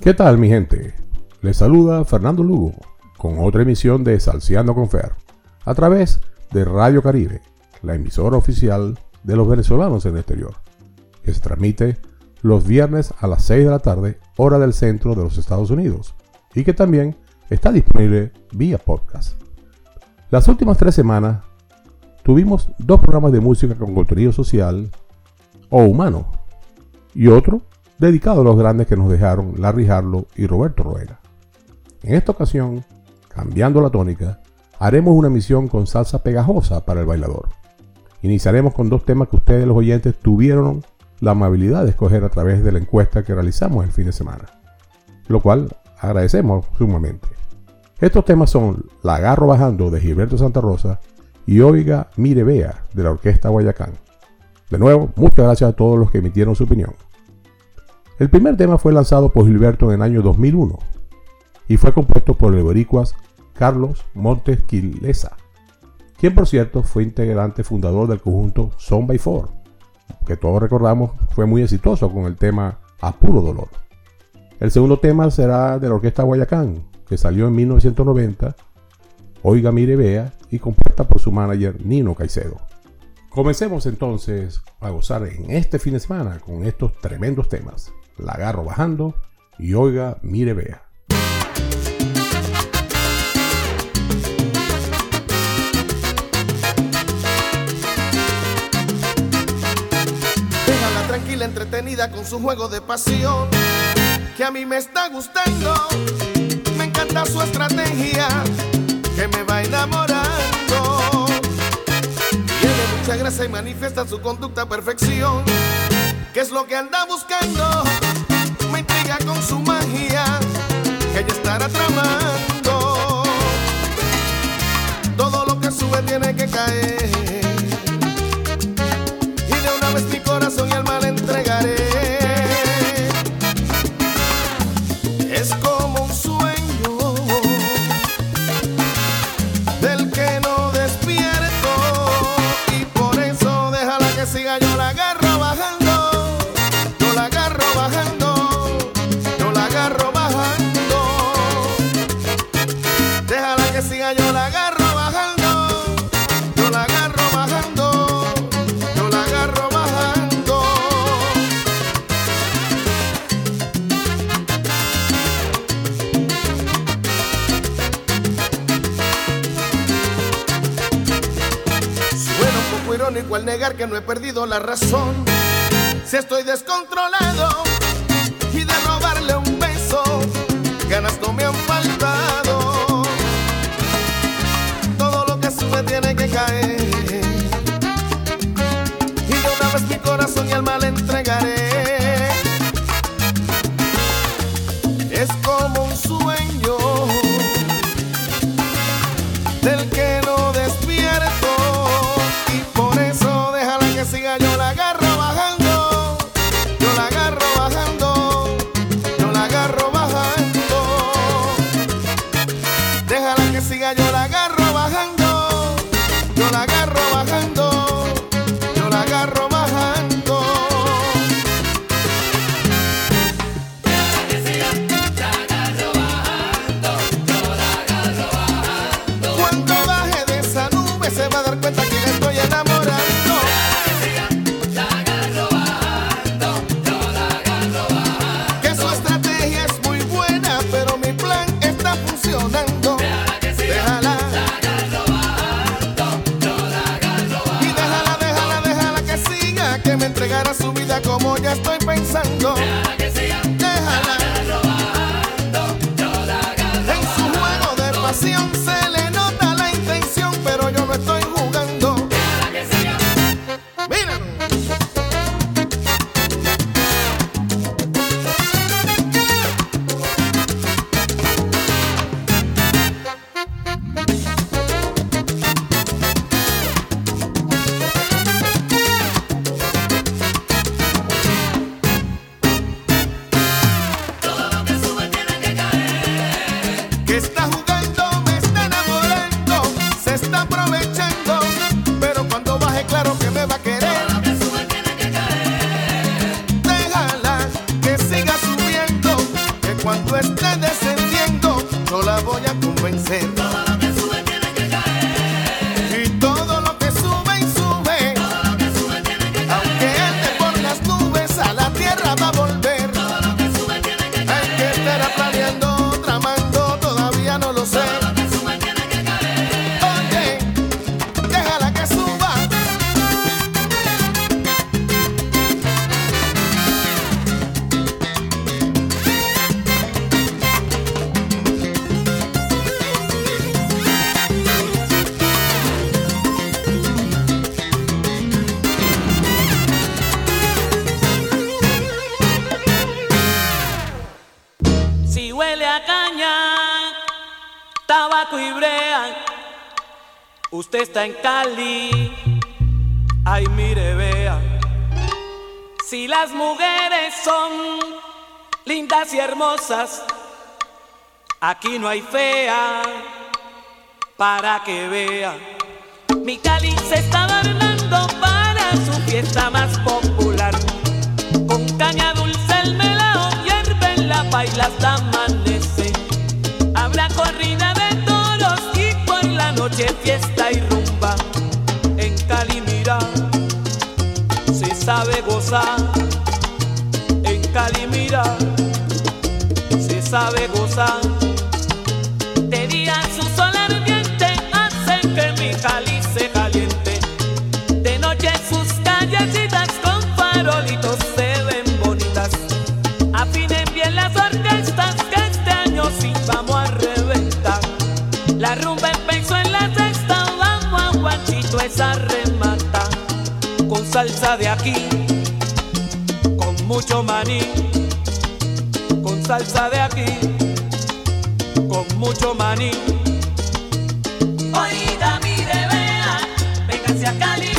¿Qué tal mi gente? Les saluda Fernando Lugo con otra emisión de Salciando con Fer a través de Radio Caribe, la emisora oficial de los venezolanos en el exterior, que se transmite los viernes a las 6 de la tarde, hora del centro de los Estados Unidos, y que también está disponible vía podcast. Las últimas tres semanas tuvimos dos programas de música con contenido social o humano y otro dedicado a los grandes que nos dejaron Larry Harlow y Roberto Rueda. En esta ocasión, cambiando la tónica, haremos una misión con salsa pegajosa para el bailador. Iniciaremos con dos temas que ustedes los oyentes tuvieron la amabilidad de escoger a través de la encuesta que realizamos el fin de semana, lo cual agradecemos sumamente. Estos temas son La Agarro Bajando de Gilberto Santa Rosa y Oiga Mire Vea de la Orquesta Guayacán. De nuevo, muchas gracias a todos los que emitieron su opinión. El primer tema fue lanzado por Gilberto en el año 2001 y fue compuesto por el boricuas Carlos Montes Quilesa, quien por cierto fue integrante fundador del conjunto Son by Four, que todos recordamos fue muy exitoso con el tema A Puro Dolor. El segundo tema será de la Orquesta Guayacán, que salió en 1990, Oiga Mire Vea, y compuesta por su manager Nino Caicedo. Comencemos entonces a gozar en este fin de semana con estos tremendos temas la agarro bajando y oiga, mire, vea. Déjala tranquila, entretenida con su juego de pasión, que a mí me está gustando. Me encanta su estrategia, que me va enamorando. Tiene mucha gracia y manifiesta su conducta a perfección. ¿Qué es lo que anda buscando? Con su magia que ella estará tramando. Todo lo que sube tiene que caer. Y de una vez mi corazón y alma le entregaré. Que no he perdido la razón. Si estoy descontrolado y de robarle un beso, ganas no me han faltado. Todo lo que sube tiene que caer. Y una vez mi corazón y alma le entregaré. Está en Cali, ay mire, vea. Si las mujeres son lindas y hermosas, aquí no hay fea para que vea. Mi Cali se está adornando para su fiesta más popular. Con caña dulce el melao hierve en la paila amanece. Noche fiesta sabe gozar. En Cali mira, se sabe gozar. De día su sol ardiente hace que mi Cali se caliente. De noche sus callecitas con farolitos se ven bonitas. Afinen bien las orquestas que este año sí vamos a reventar. La rumba esa remata. Con salsa de aquí mucho maní, con salsa de aquí, con mucho maní. Oída, mire, vea, véngase a Cali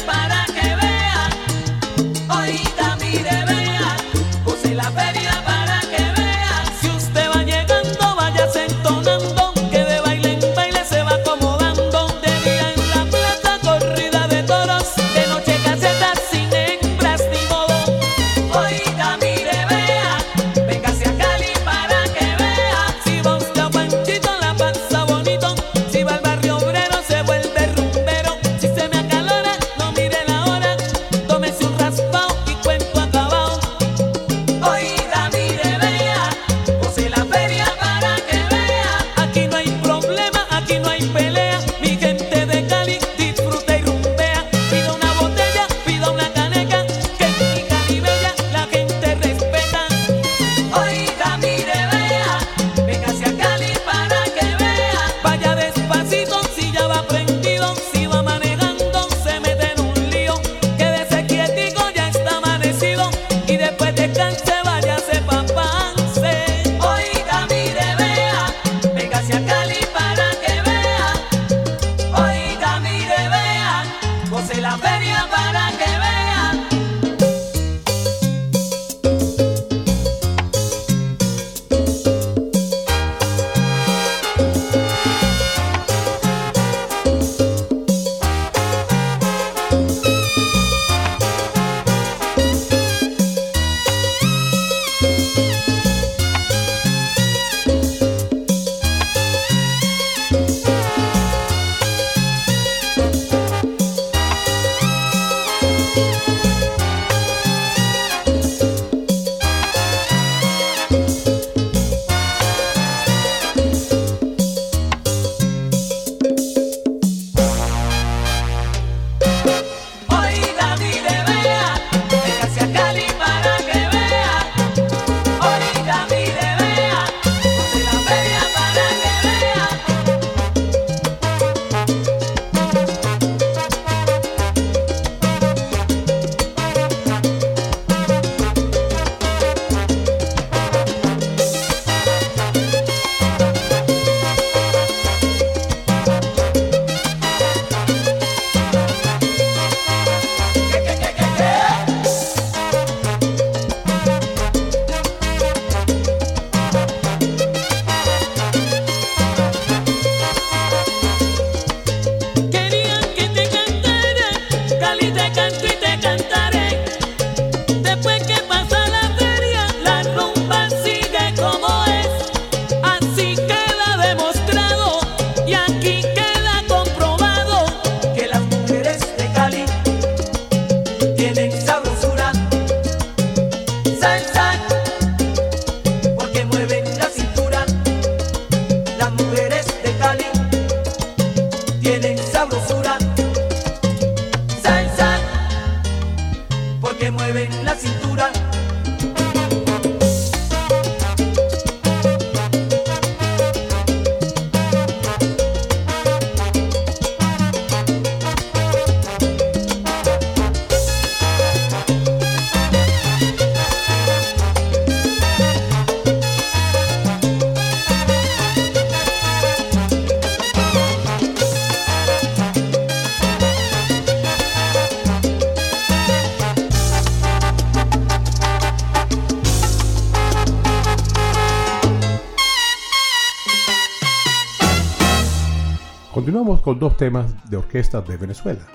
Con dos temas de orquestas de Venezuela.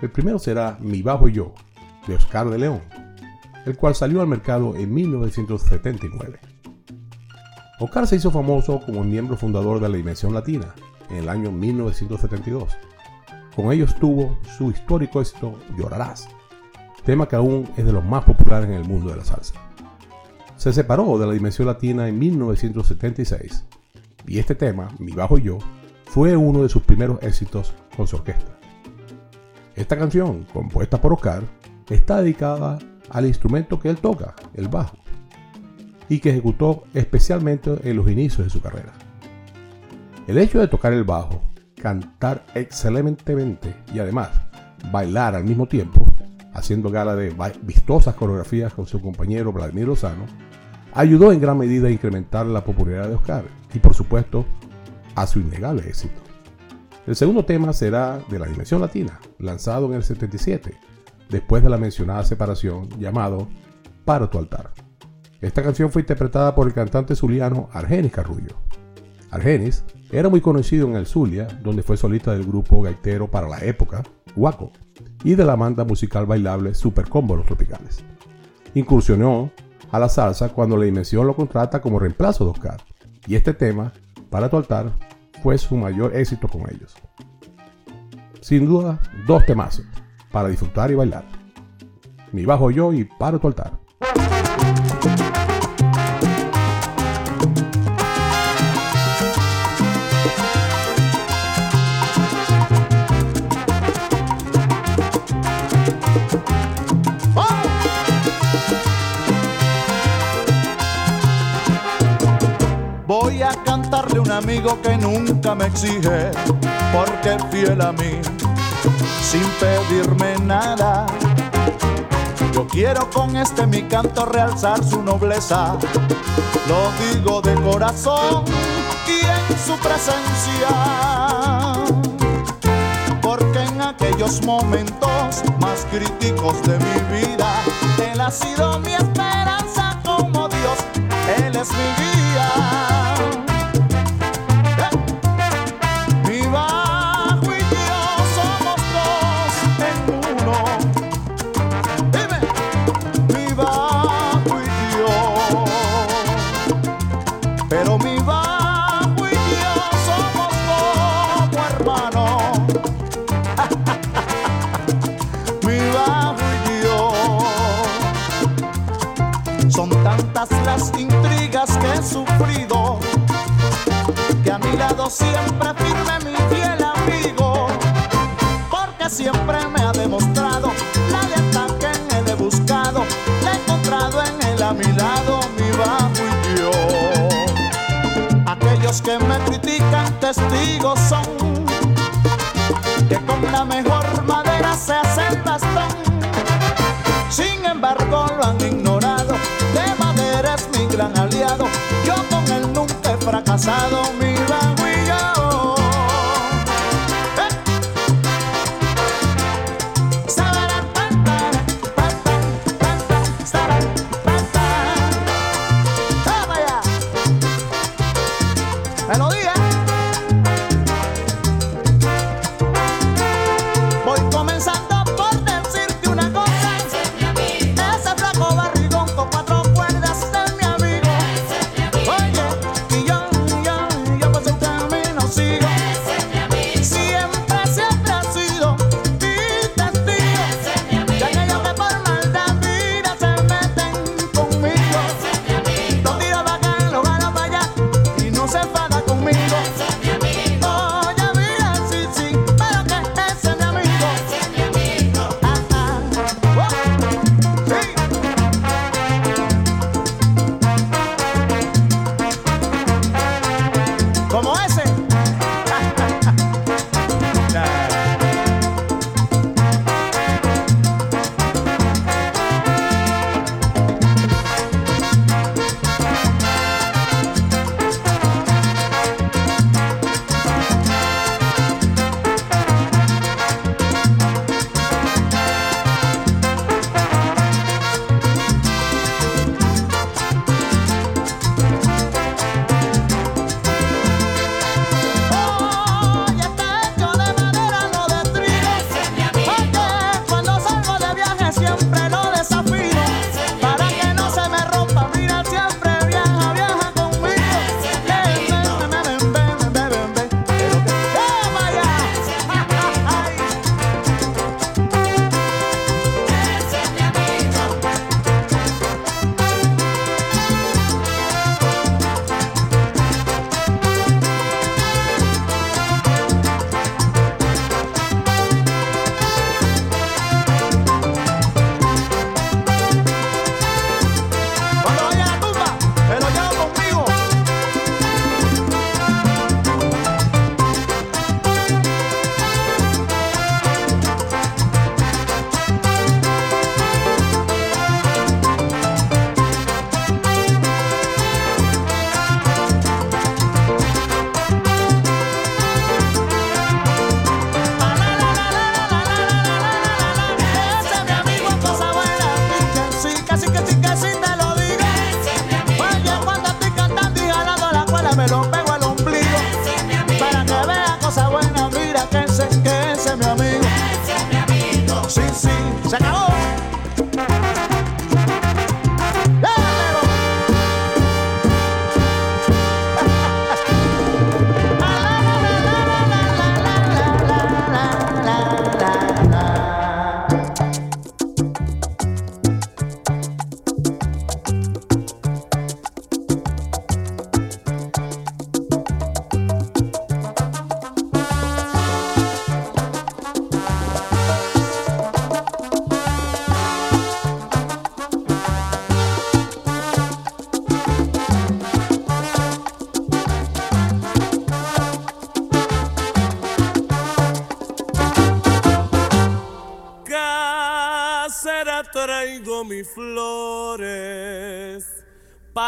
El primero será Mi Bajo Yo, de Oscar de León, el cual salió al mercado en 1979. Oscar se hizo famoso como miembro fundador de la Dimensión Latina en el año 1972. Con ellos tuvo su histórico éxito Llorarás, tema que aún es de los más populares en el mundo de la salsa. Se separó de la Dimensión Latina en 1976 y este tema, Mi Bajo Yo, fue uno de sus primeros éxitos con su orquesta. Esta canción, compuesta por Oscar, está dedicada al instrumento que él toca, el bajo, y que ejecutó especialmente en los inicios de su carrera. El hecho de tocar el bajo, cantar excelentemente y además bailar al mismo tiempo, haciendo gala de vistosas coreografías con su compañero Vladimir Lozano, ayudó en gran medida a incrementar la popularidad de Oscar y por supuesto a su innegable éxito. El segundo tema será de la dimensión latina, lanzado en el 77, después de la mencionada separación, llamado Para tu altar. Esta canción fue interpretada por el cantante zuliano Argenis Carrullo. Argenis era muy conocido en el Zulia, donde fue solista del grupo gaitero para la época, Guaco, y de la banda musical bailable Super Combo Los Tropicales. Incursionó a la salsa cuando la Dimensión lo contrata como reemplazo de Oscar, y este tema, Para tu altar, fue su mayor éxito con ellos. Sin duda, dos temazos para disfrutar y bailar. Mi bajo yo y para tu altar. Amigo que nunca me exige, porque fiel a mí, sin pedirme nada. Yo quiero con este mi canto realzar su nobleza, lo digo de corazón y en su presencia. Porque en aquellos momentos más críticos de mi vida, Él ha sido mi esperanza como Dios, Él es mi guía. Siempre firme mi fiel amigo, porque siempre me ha demostrado la lealtad que en él he buscado, la he encontrado en él a mi lado, mi bajo y yo. Aquellos que me critican testigos son. Que con la mejor gran aliado, yo con él nunca he fracasado,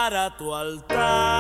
para tu altar.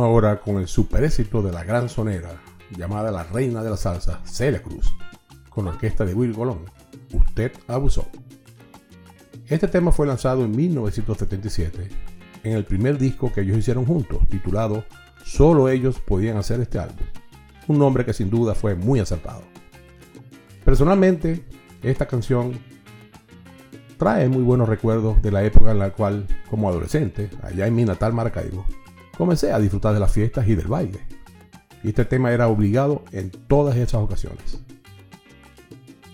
Ahora con el super éxito de la gran sonera, llamada la reina de la salsa, Celia Cruz, con la orquesta de Will Colón, Usted abusó. Este tema fue lanzado en 1977, en el primer disco que ellos hicieron juntos, titulado Solo ellos podían hacer este álbum, un nombre que sin duda fue muy acertado. Personalmente, esta canción trae muy buenos recuerdos de la época en la cual, como adolescente, allá en mi natal Maracaibo, comencé a disfrutar de las fiestas y del baile. Y este tema era obligado en todas esas ocasiones.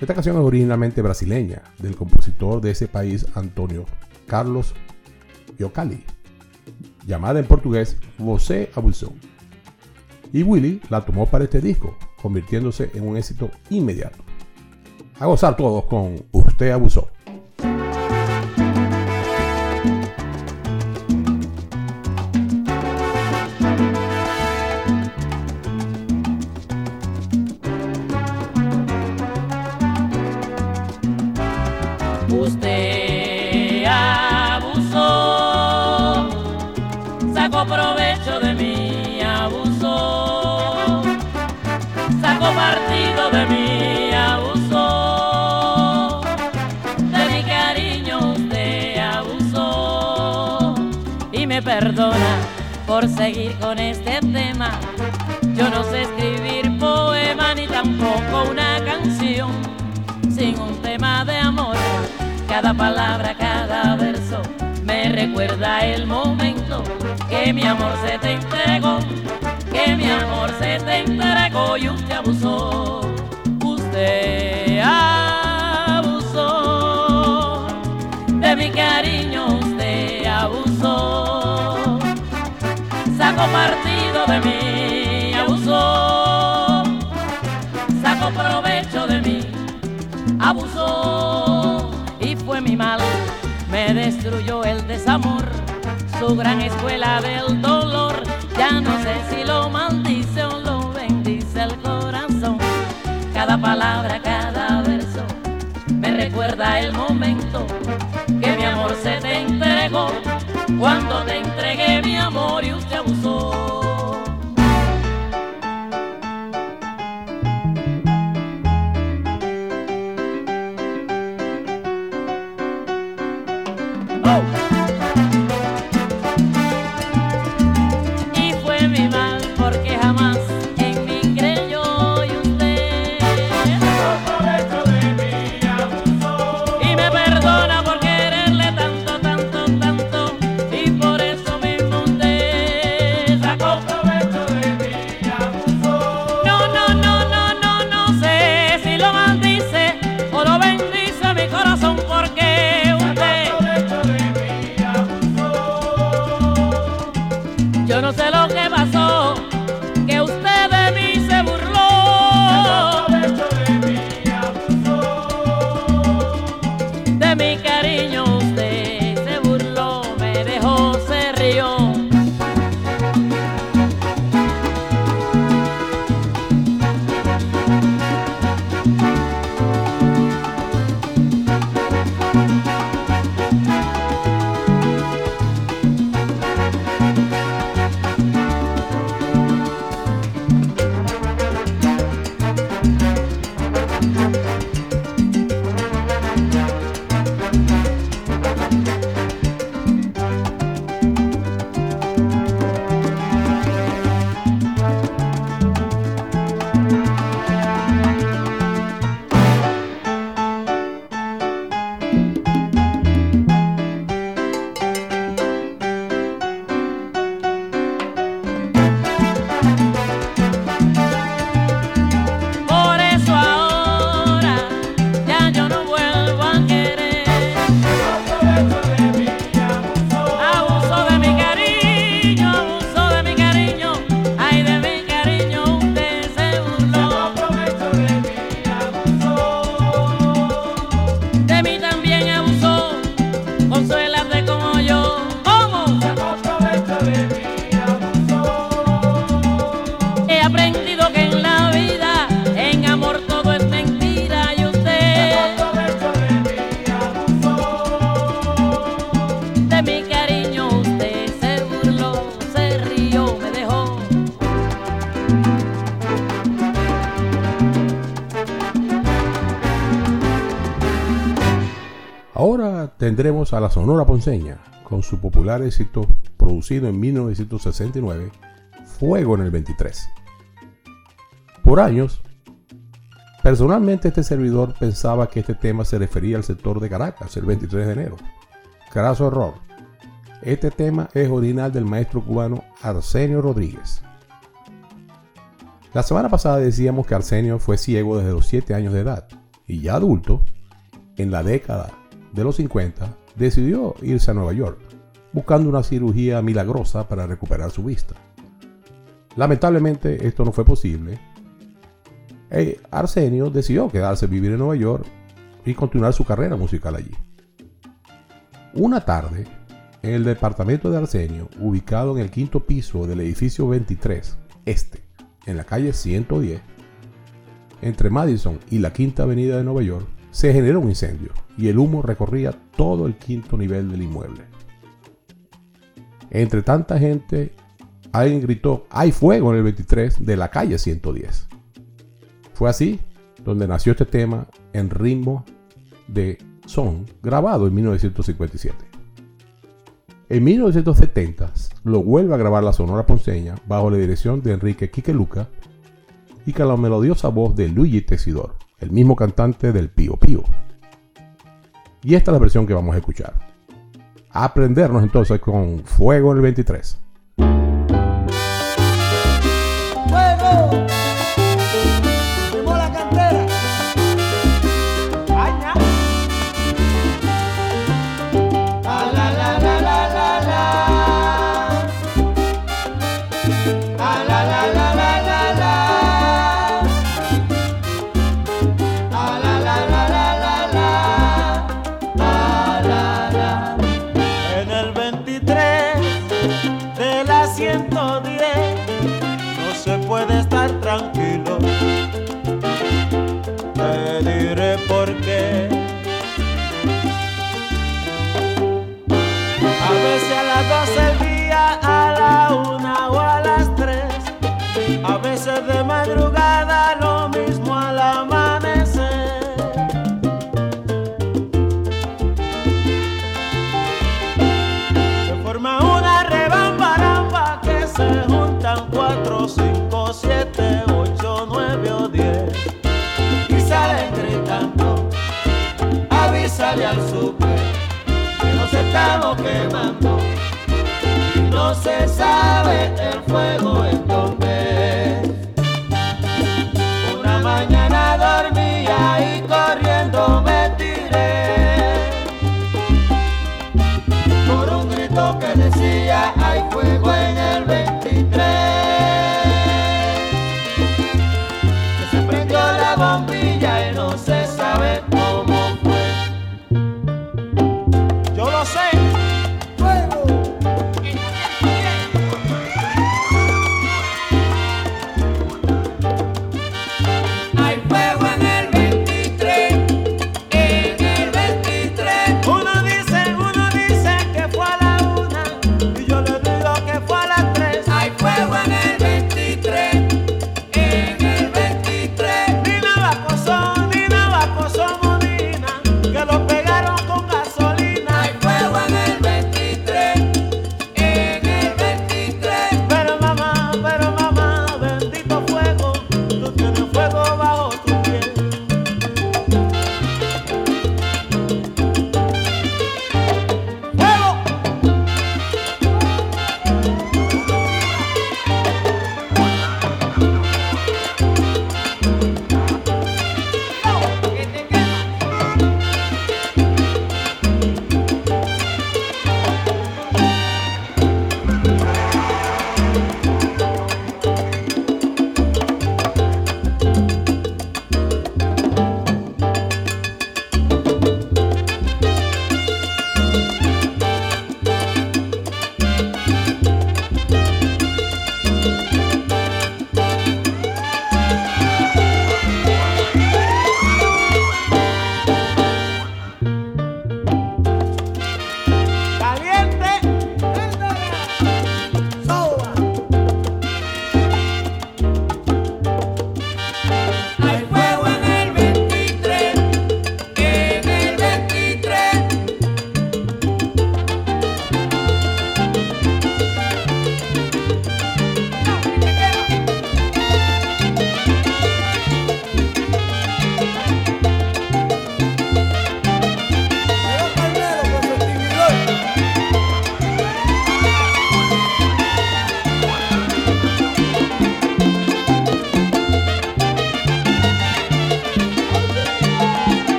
Esta canción es originalmente brasileña, del compositor de ese país Antonio Carlos Yocali, llamada en portugués Você Abusou. Y Willy la tomó para este disco, convirtiéndose en un éxito inmediato. A gozar todos con Usted Abusó. Por seguir con este tema. Yo no sé escribir poema ni tampoco una canción sin un tema de amor. Cada palabra, cada verso me recuerda el momento que mi amor se te entregó, que mi amor se te entregó y usted abusó. Usted abusó de mi cariño, sacó partido de mí, abusó, sacó provecho de mí, abusó y fue mi mal, me destruyó el desamor, su gran escuela del dolor, ya no sé si lo maldice o lo bendice el corazón, cada palabra, cada verso me recuerda el momento que mi amor se te entregó cuando te entregué mi amor y usted abusó. A la Sonora Ponceña con su popular éxito producido en 1969, Fuego en el 23. Por años, personalmente este servidor pensaba que este tema se refería al sector de Caracas el 23 de enero. Carazo error. Este tema es original del maestro cubano Arsenio Rodríguez. La semana pasada decíamos que Arsenio fue ciego desde los 7 años de edad y ya adulto, en la década de los 50, decidió irse a Nueva York, buscando una cirugía milagrosa para recuperar su vista. Lamentablemente esto no fue posible eh, Arsenio decidió quedarse a vivir en Nueva York y continuar su carrera musical allí. Una tarde, en el departamento de Arsenio, ubicado en el quinto piso del edificio 23, este, en la calle 110, entre Madison y la Quinta Avenida de Nueva York, se generó un incendio y el humo recorría todo el quinto nivel del inmueble. Entre tanta gente, alguien gritó, hay fuego en el 23 de la calle 110. Fue así donde nació este tema en ritmo de son, grabado en 1957. En 1970 lo vuelve a grabar la Sonora Ponceña bajo la dirección de Enrique Quique Luca y con la melodiosa voz de Luigi Tesidor, el mismo cantante del Pío Pío. Y esta es la versión que vamos a escuchar. Aprendernos entonces con Fuego el 23. Sabe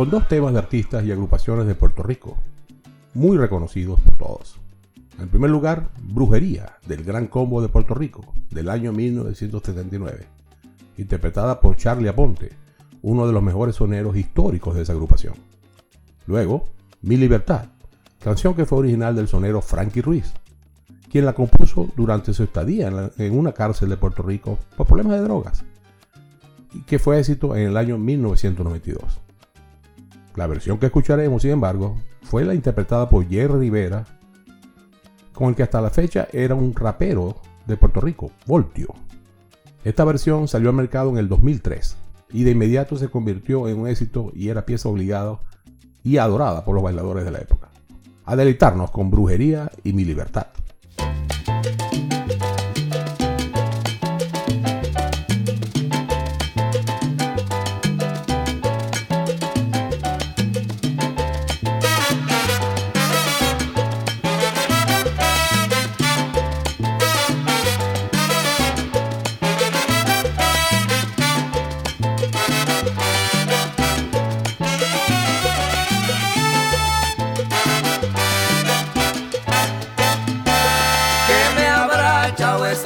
con dos temas de artistas y agrupaciones de Puerto Rico, muy reconocidos por todos. En primer lugar, Brujería, del Gran Combo de Puerto Rico, del año 1979, interpretada por Charlie Aponte, uno de los mejores soneros históricos de esa agrupación. Luego, Mi Libertad, canción que fue original del sonero Frankie Ruiz, quien la compuso durante su estadía en, una cárcel de Puerto Rico por problemas de drogas, y que fue éxito en el año 1992. La versión que escucharemos, sin embargo, fue la interpretada por Jerry Rivera, con el que hasta la fecha era un rapero de Puerto Rico, Voltio. Esta versión salió al mercado en el 2003 y de inmediato se convirtió en un éxito y era pieza obligada y adorada por los bailadores de la época. A deleitarnos con Brujería y Mi Libertad.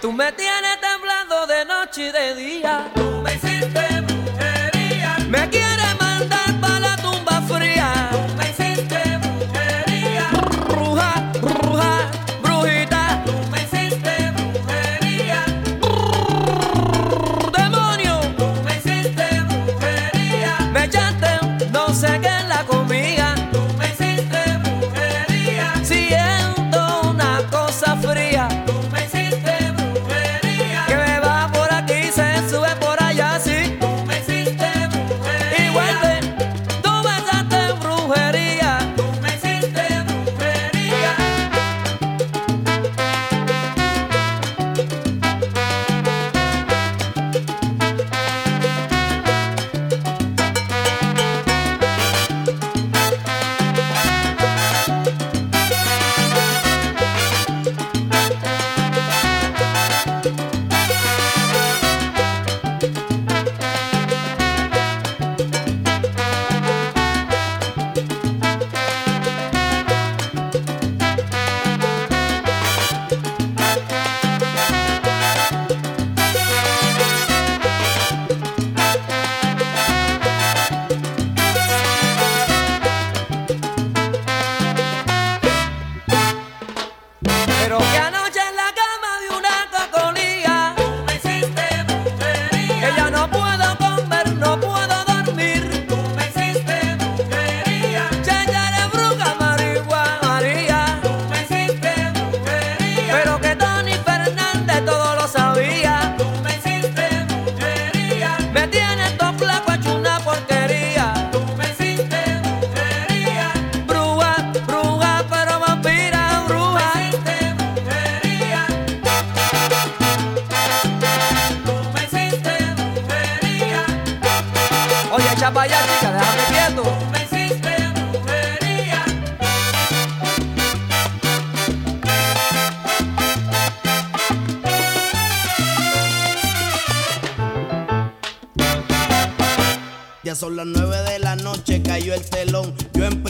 Tú me tienes temblando de noche y de día. Tú me hiciste brujería. Me quieres mandar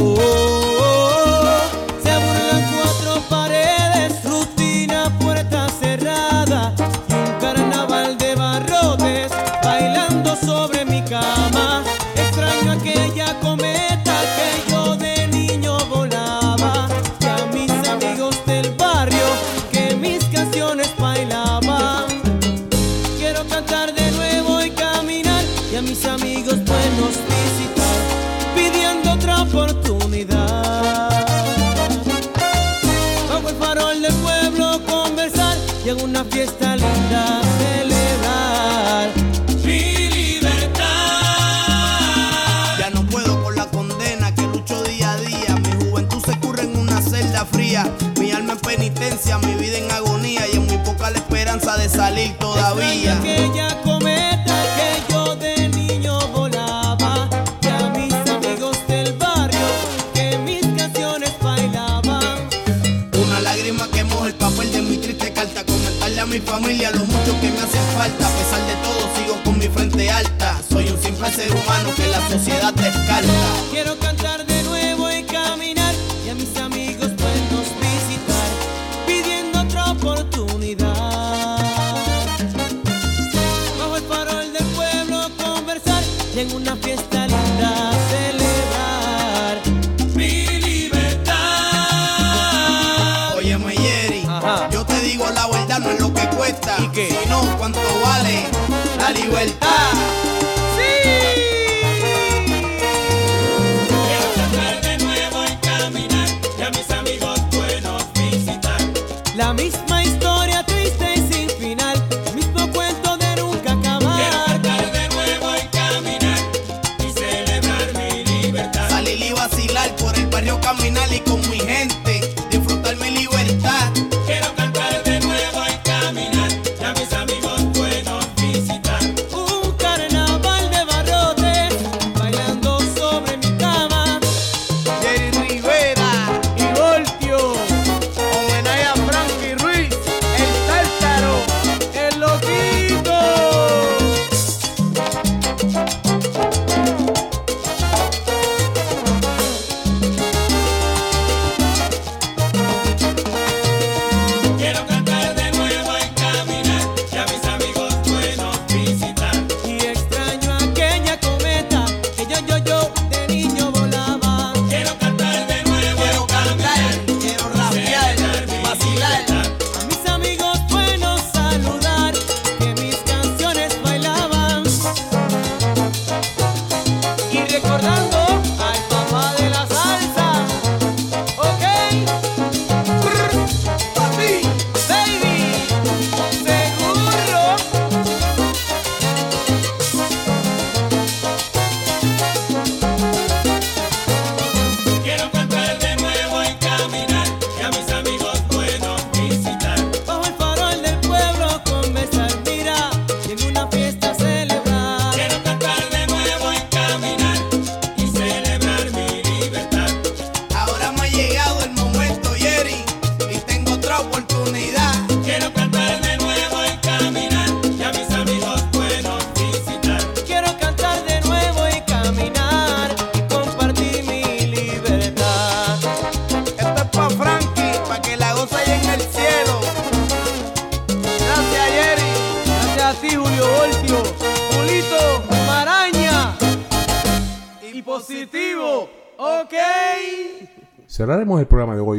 oh. oh, oh. una fiesta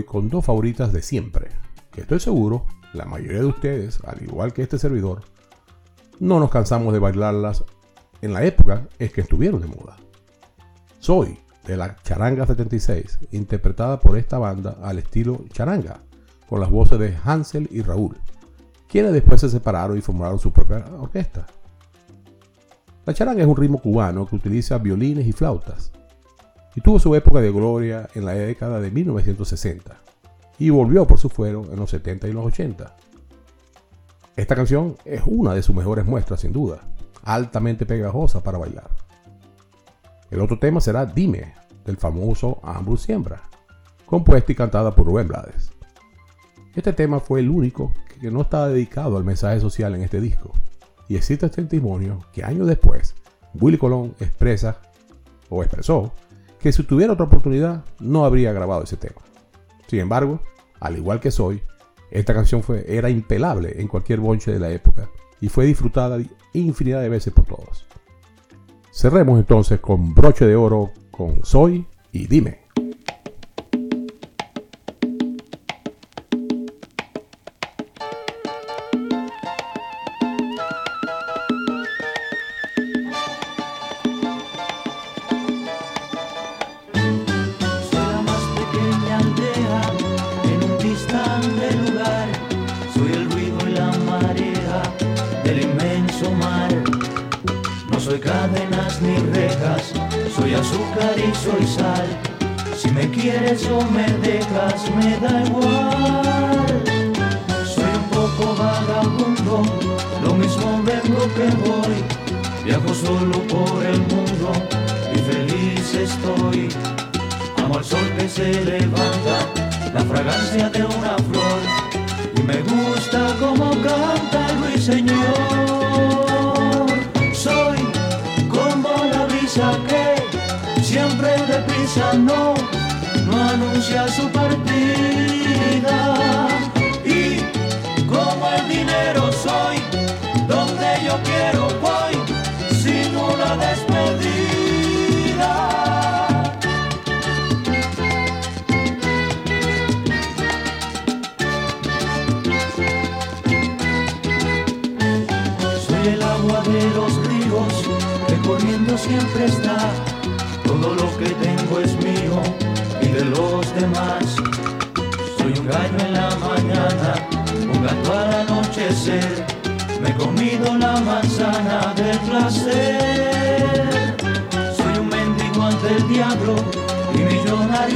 con dos favoritas de siempre, que estoy seguro, la mayoría de ustedes, al igual que este servidor, no nos cansamos de bailarlas en la época es que estuvieron de moda. Soy de la Charanga 76, interpretada por esta banda al estilo charanga, con las voces de Hansel y Raúl, quienes después se separaron y formaron su propia orquesta. La charanga es un ritmo cubano que utiliza violines y flautas, tuvo su época de gloria en la década de 1960 y volvió por su fuero en los 70 y los 80. Esta canción es una de sus mejores muestras sin duda, altamente pegajosa para bailar. El otro tema será Dime, del famoso Ambrose Siembra, compuesta y cantada por Rubén Blades. Este tema fue el único que no estaba dedicado al mensaje social en este disco, y existe este testimonio que años después, Willy Colón expresa, o expresó, que si tuviera otra oportunidad no habría grabado ese tema. Sin embargo, al igual que soy, esta canción fue, era impelable en cualquier bonche de la época y fue disfrutada infinidad de veces por todos. Cerremos entonces con broche de oro con Soy y Dime.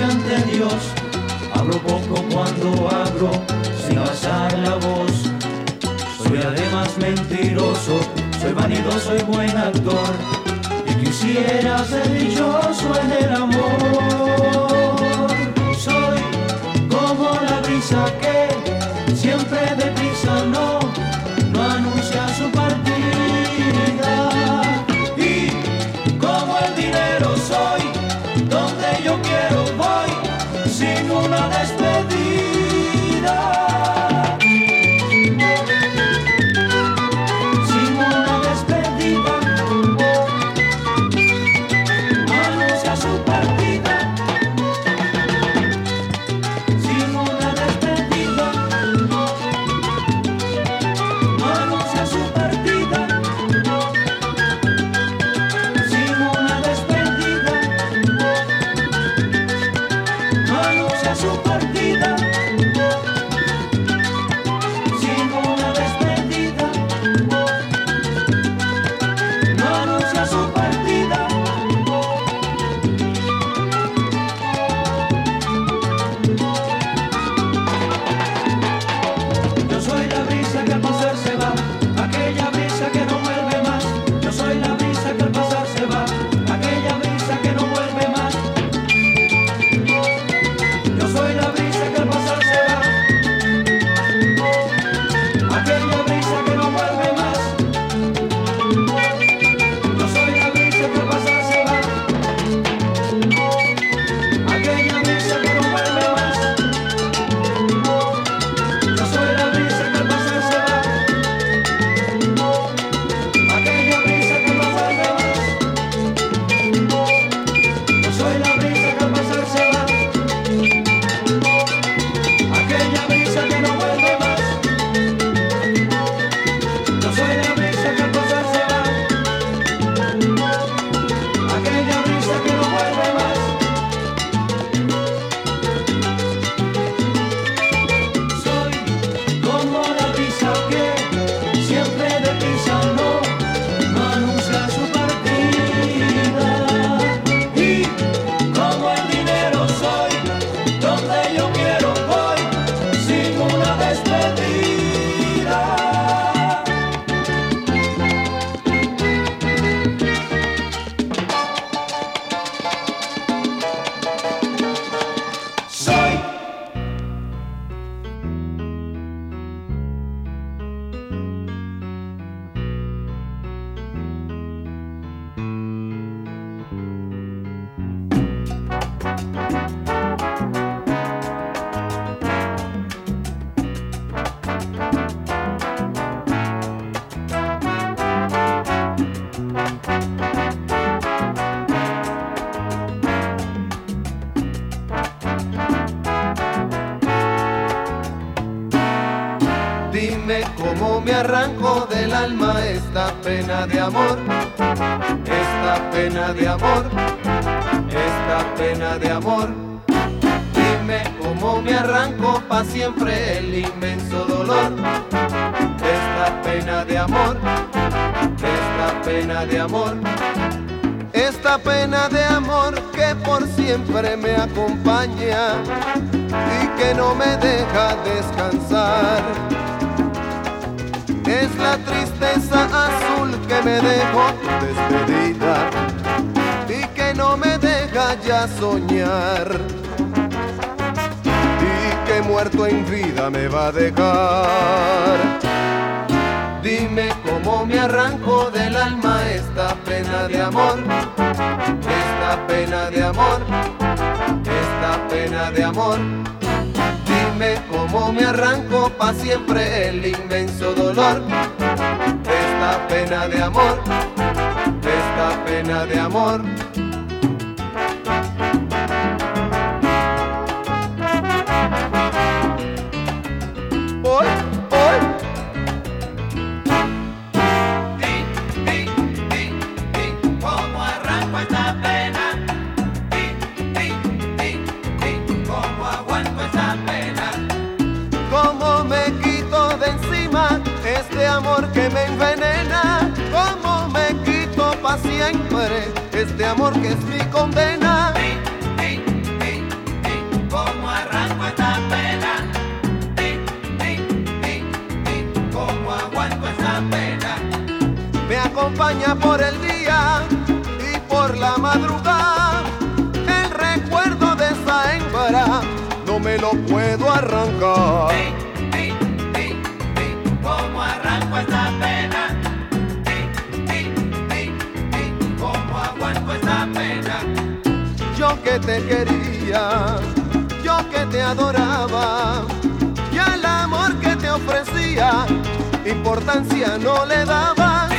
Ante Dios. Hablo poco cuando abro, sin alzar la voz. Soy además mentiroso, soy vanidoso y buen actor Quisiera ser dichoso en el amor. Soy como la brisa que siempre deprisa no, no anuncia su partida. De amor, esta pena de amor, esta pena de amor. Dime cómo me arranco pa' siempre el inmenso dolor. Esta pena de amor, esta pena de amor. Esta pena de amor que por siempre me acompaña y que no me deja descansar. Es la tristeza azul que me dejó despedida y que no me deja ya soñar. Y que muerto en vida me va a dejar. Dime cómo me arranco del alma esta pena de amor, esta pena de amor, esta pena de amor. Dime cómo me arranco pa' siempre el inmenso dolor, esta pena de amor, esta pena de amor. Este amor que es mi condena? ¿Cómo arranco esta pena? ¿Cómo aguanto esta pena? Me acompaña por el día y por la madrugada. El recuerdo de esa hembra no me lo puedo arrancar. ¿Cómo arranco esta pena? Que te quería, yo que te adoraba, y al amor que te ofrecía, importancia no le daba.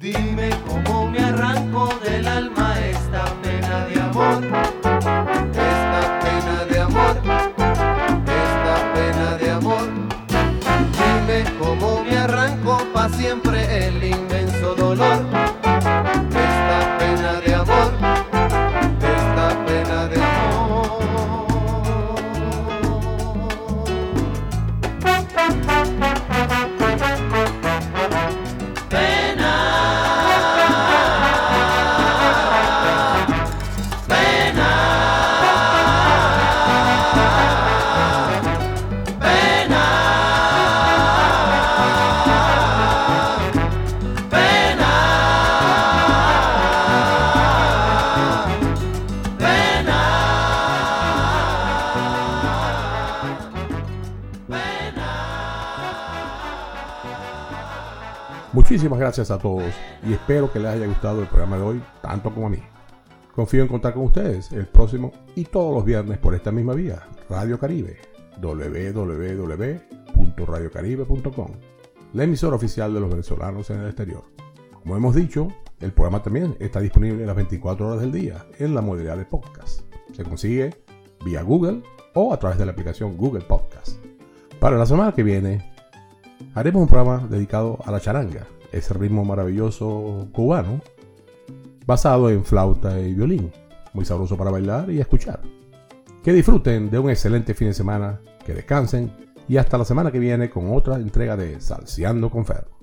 The gracias a todos y espero que les haya gustado el programa de hoy tanto como a mí. Confío en contar con ustedes el próximo y todos los viernes por esta misma vía, Radio Caribe, www.radiocaribe.com, la emisora oficial de los venezolanos en el exterior. Como hemos dicho, el programa también está disponible las 24 horas del día en la modalidad de podcast. Se consigue vía Google o a través de la aplicación Google Podcast. Para la semana que viene haremos un programa dedicado a la charanga, ese ritmo maravilloso cubano basado en flauta y violín, muy sabroso para bailar y escuchar. Que disfruten de un excelente fin de semana, que descansen y hasta la semana que viene con otra entrega de Salseando con Fer.